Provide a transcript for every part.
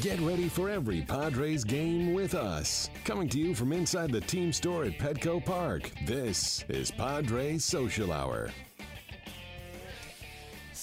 Get ready for every Padres game with us. Coming to you from inside the team store at Petco Park, this is Padres Social Hour.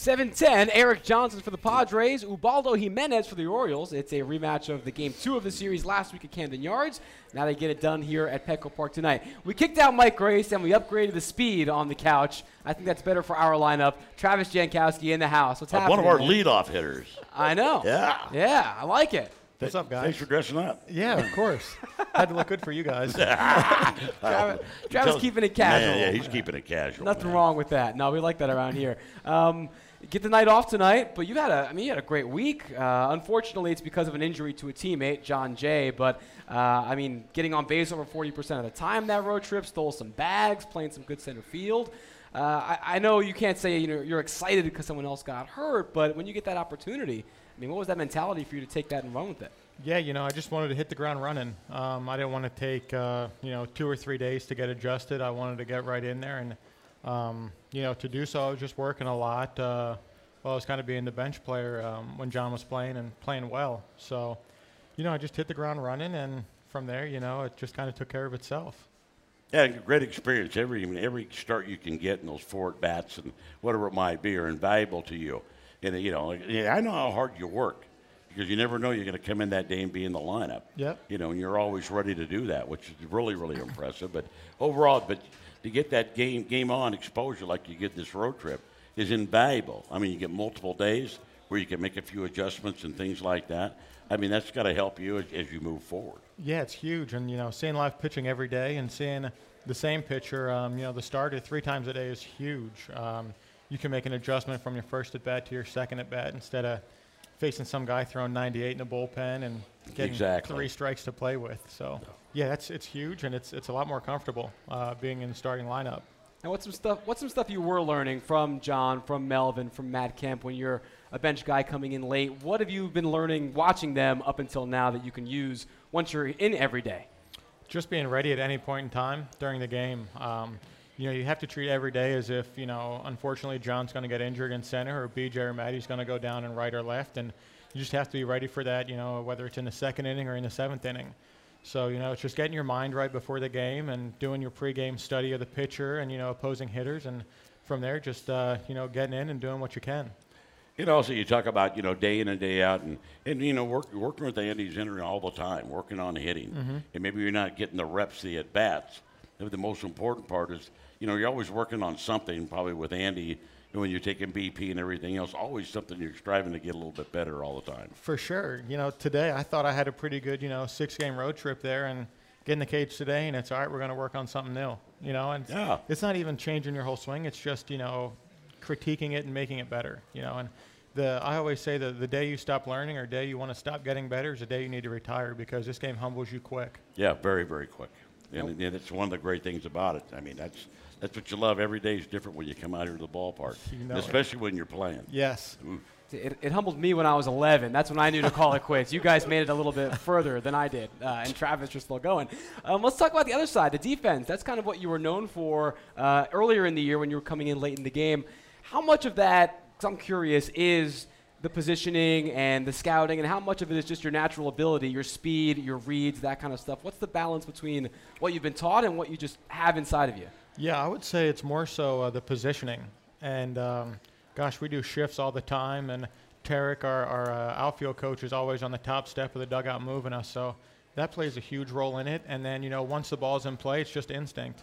7-10, Erik Johnson for the Padres, Ubaldo Jimenez for the Orioles. It's a rematch of the game two of the series last week at Camden Yards. Now they get it done here at Petco Park tonight. We kicked out Mike Grace and we upgraded the speed on the couch. I think that's better for our lineup. Travis Jankowski in the house. What's Uh, happening? one of our man? leadoff hitters. I know. Yeah. Yeah, I like it. What's up, guys? Thanks for dressing up. Yeah, of course. Had to look good for you guys. Travis, Travis keeping it casual. Yeah, yeah, he's keeping it casual. Nothing man. wrong with that. No, we like that around here. Um, get the night off tonight, but you've had a, I mean, you had a great week. Uh, unfortunately, it's because of an injury to a teammate, Jon Jay. But uh, I mean, getting on base over 40% of the time that road trip, stole some bags, playing some good center field. Uh, I, I know you can't say you know you're excited because someone else got hurt, but when you get that opportunity, I mean, what was that mentality for you to take that and run with it? yeah, you know, I just wanted to hit the ground running. Um, I didn't want to take, uh, you know, two or three days to get adjusted. I wanted to get right in there. And, um, you know, to do so, I was just working a lot. Uh, well, I was kind of being the bench player um, when Jon was playing and playing well. So, you know, I just hit the ground running. And from there, you know, it just kind of took care of itself. Yeah, great experience. Every every start you can get in those four at bats and whatever it might be are invaluable to you. And you know, I know how hard you work because you never know you're going to come in that day and be in the lineup. Yep. You know, and you're always ready to do that, which is really really impressive. But overall, but to get that game game on exposure like you get this road trip is invaluable. I mean, you get multiple days where you can make a few adjustments and things like that. I mean, that's got to help you as, as you move forward. Yeah, it's huge, and you know, seeing live pitching every day and seeing the same pitcher, um, you know, the starter three times a day is huge. Um, you can make an adjustment from your first at bat to your second at bat instead of facing some guy throwing 98 in a bullpen and getting Exactly. three strikes to play with. So, yeah, that's it's huge, and it's it's a lot more comfortable uh, being in the starting lineup. And what's some stuff? What's some stuff you were learning from Jon, from Melvin, from Matt Kemp when you're a bench guy coming in late? What have you been learning watching them up until now that you can use once you're in every day? just being ready at any point in time during the game. Um, you know, you have to treat every day as if, you know, unfortunately Jon's going to get injured in center or BJ or Maddie's going to go down in right or left. And you just have to be ready for that, you know, whether it's in the second inning or in the seventh inning. So, you know, it's just getting your mind right before the game and doing your pregame study of the pitcher and, you know, opposing hitters. And from there, just, uh, you know, getting in and doing what you can. You know, so you talk about you know day in and day out, and and you know work, working with Andy Zinter all the time, working on hitting, and maybe you're not getting the reps, the at bats. But the most important part is you know you're always working on something. Probably with Andy, and when you're taking BP and everything else, always something you're striving to get a little bit better all the time. For sure. You know, today I thought I had a pretty good, you know, six game road trip there and get in the cage today and it's all right, we're going to work on something new. You know, and Yeah. it's not even changing your whole swing. It's just, you know, critiquing it and making it better, you know. And the I always say that the day you stop learning or day you want to stop getting better is the day you need to retire because this game humbles you quick. Yeah, very very quick, and, and it's one of the great things about it. I mean, that's that's what you love. Every day is different when you come out here to the ballpark, You know it. especially when you're playing. Yes. Ooh. It, it humbled me when I was 11. That's when I knew to call it quits. You guys made it a little bit further than I did, uh, and Travis, you're still going. Um, let's talk about the other side, the defense. That's kind of what you were known for uh, earlier in the year when you were coming in late in the game. How much of that, 'cause I'm curious, is the positioning and the scouting, and how much of it is just your natural ability, your speed, your reads, that kind of stuff? What's the balance between what you've been taught and what you just have inside of you? Yeah, I would say it's more so uh, the positioning. And um, gosh, we do shifts all the time. And Tarrik, our, our uh, outfield coach, is always on the top step of the dugout moving us. So that plays a huge role in it. And then, you know, once the ball's in play, it's just instinct.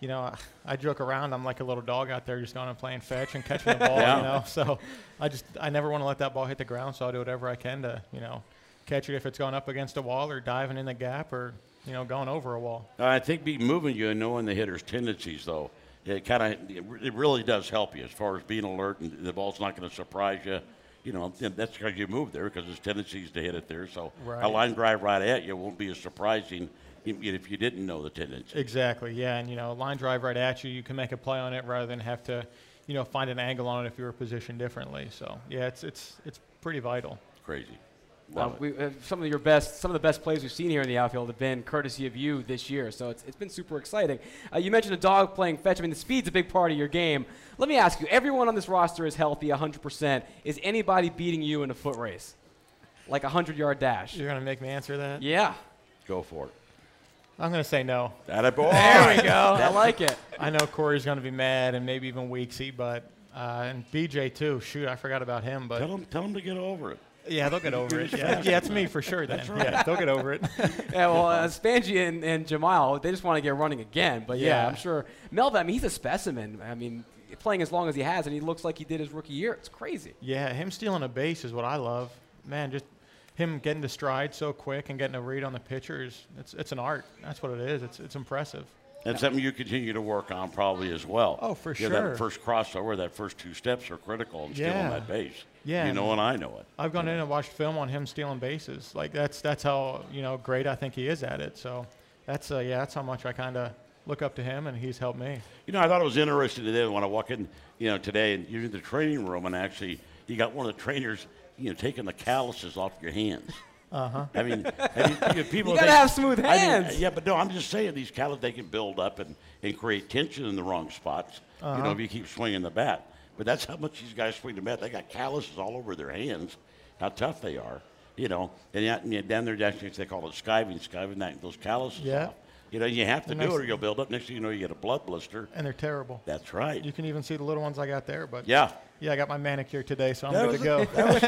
You know, I, I joke around. I'm like a little dog out there just going and playing fetch and catching the ball, Yeah. you know. So I just, I never want to let that ball hit the ground. So I'll do whatever I can to, you know, catch it if it's going up against a wall or diving in the gap or, you know, going over a wall. Uh, I think be moving you and knowing the hitter's tendencies, though, it kind of it really does help you as far as being alert and the ball's not going to surprise you. You know, that's because you move there because there's tendencies to hit it there. So a line drive right at you won't be as surprising if if you didn't know the tendency. Exactly. Yeah, and you know, line drive right at you, you can make a play on it rather than have to, you know, find an angle on it if you were positioned differently. So yeah, it's it's it's pretty vital. Crazy. Uh, we, uh, some of your best, some of the best plays we've seen here in the outfield have been courtesy of you this year. So it's, it's been super exciting. Uh, you mentioned a dog playing fetch. I mean, the speed's a big part of your game. Let me ask you: Everyone on this roster is healthy, 100%. Is anybody beating you in a foot race? like a 100 yard dash? You're going to make me answer that? Yeah. Go for it. I'm going to say no. That a boy. There we go. I like it. I know Corey's going to be mad and maybe even Weeksy, but uh, and BJ too. Shoot, I forgot about him, but Tell him, tell him to get over it. yeah, they'll get over it. Yeah, yeah, it's me for sure. Then, yeah, they'll get over it. Yeah, well, uh, Spangy and, and Jamal, they just want to get running again. But yeah, Yeah. I'm sure Melvin. I mean, he's a specimen. I mean, playing as long as he has, and he looks like he did his rookie year. It's crazy. yeah, him stealing a base is what I love. Man, just him getting to stride so quick and getting a read on the pitchers. It's it's an art. That's what it is. It's it's impressive. That's something you continue to work on probably as well. Oh, for You know, sure. That first crossover, that first two steps are critical in stealing Yeah. that base. Yeah, You know, and I know it. I've gone in and watched film on him stealing bases. Like that's that's how you know great I think he is at it. So that's uh, yeah, that's how much I kind of look up to him, and he's helped me. You know, I thought it was interesting today when I walk in, you know, today and you're in the training room and actually you got one of the trainers, you know, taking the calluses off your hands. Uh-huh. I mean, I mean, you know, people You gotta have smooth I mean, hands. yeah, but no, I'm just saying these calluses they can build up and, and create tension in the wrong spots. You Uh-huh. know, if you keep swinging the bat. But that's how much these guys swing the bat. They got calluses all over their hands. How tough they are. You know, and and down there, they call it skiving, skiving that, those calluses Yeah. off. You know, you have to And do it or you'll build up. Next thing you know, you get a blood blister. And they're terrible. That's right. You can even see the little ones I got there, but Yeah. yeah, I got my manicure today, so I'm That good was, to go. that was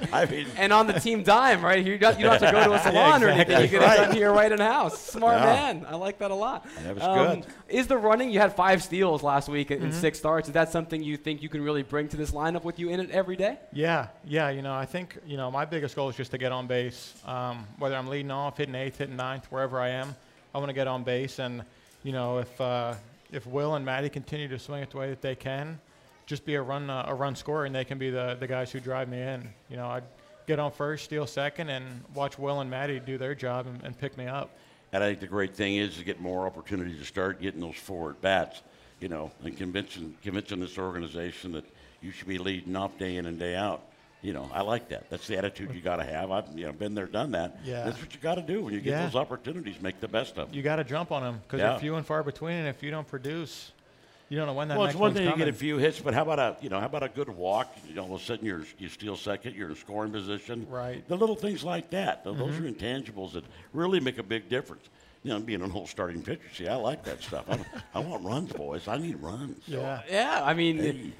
good. I mean, And on the team dime, right? You don't, you don't have to go to a salon or anything. You exactly. get it done here right in house. Smart Yeah. man. I like that a lot. Um, That was good. Is the running? You had five steals last week in in Mm-hmm. six starts. Is that something you think you can really bring to this lineup with you in it every day? Yeah, yeah. You know, I think you know my biggest goal is just to get on base. Um, whether I'm leading off, hitting eighth, hitting ninth, wherever I am, I want to get on base. And you know, if uh, if Wil and Maddie continue to swing it the way that they can, just be a run uh, a run scorer, and they can be the the guys who drive me in. You know, I'd get on first, steal second, and watch Wil and Maddie do their job and, and pick me up. and I think the great thing is to get more opportunities to start getting those forward bats, you know, and convincing, convincing this organization that you should be leading off day in and day out. You know, I like that. That's the attitude you got to have. I've you know been there, done that. Yeah. That's what you got to do when you get Yeah. those opportunities. Make the best of them. You got to jump on them because Yeah. they're few and far between, and if you don't produce, you don't know when that Well, it's one thing coming. get a few hits, but how about a you know how about a good walk? You know, all of a sudden you're you steal second, you're in scoring position. Right. Mm-hmm. The little things like that. Th- Those are intangibles that really make a big difference. You know, being an old starting pitcher, see, I like that stuff. I, I want runs, boys. I need runs. yeah. Yeah, I mean, Hey.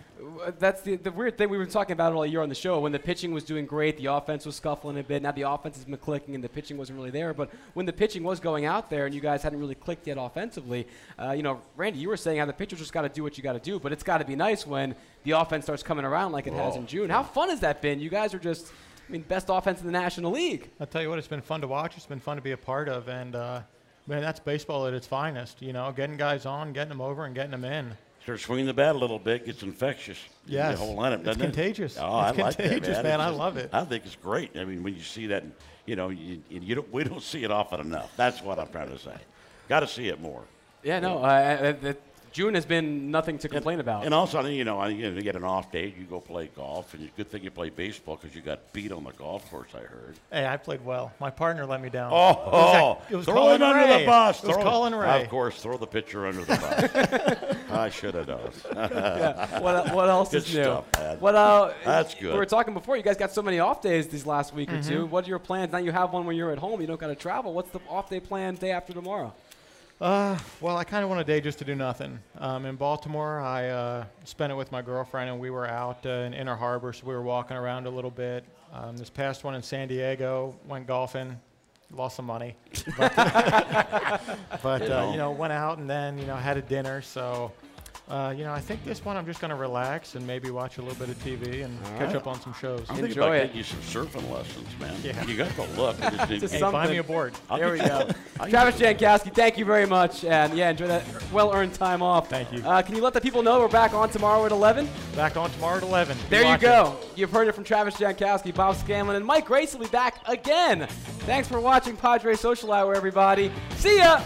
that's the, the weird thing. We were talking about it all year on the show. When the pitching was doing great, the offense was scuffling a bit. Now the offense has been clicking, and the pitching wasn't really there. But when the pitching was going out there, and you guys hadn't really clicked yet offensively, uh, you know, Randy, you were saying how the pitchers just got to do what you got to do. But it's got to be nice when the offense starts coming around like it has Oh, in June. How fun has that been? You guys are just, I mean, best offense in the National League. I'll tell you what, it's been fun to watch. It's been fun to be a part of, and uh, man, that's baseball at its finest. You know, getting guys on, getting them over, and getting them in. Start swinging the bat a little bit, gets infectious. in Yes. The whole lineup, It's contagious. It? Oh, I It's like contagious, that, man. It's I love it. I think it's great. I mean, when you see that, you know, you, you don't, we don't see it often enough. That's what I'm trying to say. Got to see it more. Yeah, no, uh, uh, uh, June has been nothing to complain about. And also, you know, you know, you get an off day, you go play golf, and it's a good thing you play baseball because you got beat on the golf course. I heard. Hey, I played well. My partner let me down. Oh, It was that- it was throw Colin it under Rea. the bus. It was Throw Colin Rea. Of course, throw the pitcher under the bus. I should have done. yeah. What, what else Good is new? stuff, man. What, uh, That's good. We were talking before. You guys got so many off days these last week Mm-hmm. or two. What are your plans? Now you have one when you're at home. You don't got to travel. What's the off day plan day after tomorrow? Uh, well, I kind of want a day just to do nothing. Um, in Baltimore, I uh, spent it with my girlfriend, and we were out uh, in Inner Harbor, so we were walking around a little bit. Um, this past one in San Diego, went golfing, lost some money, but, but You uh, you know, went out and then you know had a dinner. So, uh, you know, I think this one I'm just going to relax and maybe watch a little bit of TV and catch right. up on some shows. I'm thinking Enjoy about it. getting you some surfing lessons, man. Yeah. You got the look. I just Hey, some- find me a board. I'll There we go. Travis Jankowski, thank you very much. And yeah, enjoy that well earned time off. Thank you. Uh, can you let the people know we're back on tomorrow at 11? Back on tomorrow at 11. Be There you go. You've heard it from Travis Jankowski, Bob Scanlan, and Mike Grace will be back again. Thanks for watching Padre Social Hour, everybody. See ya!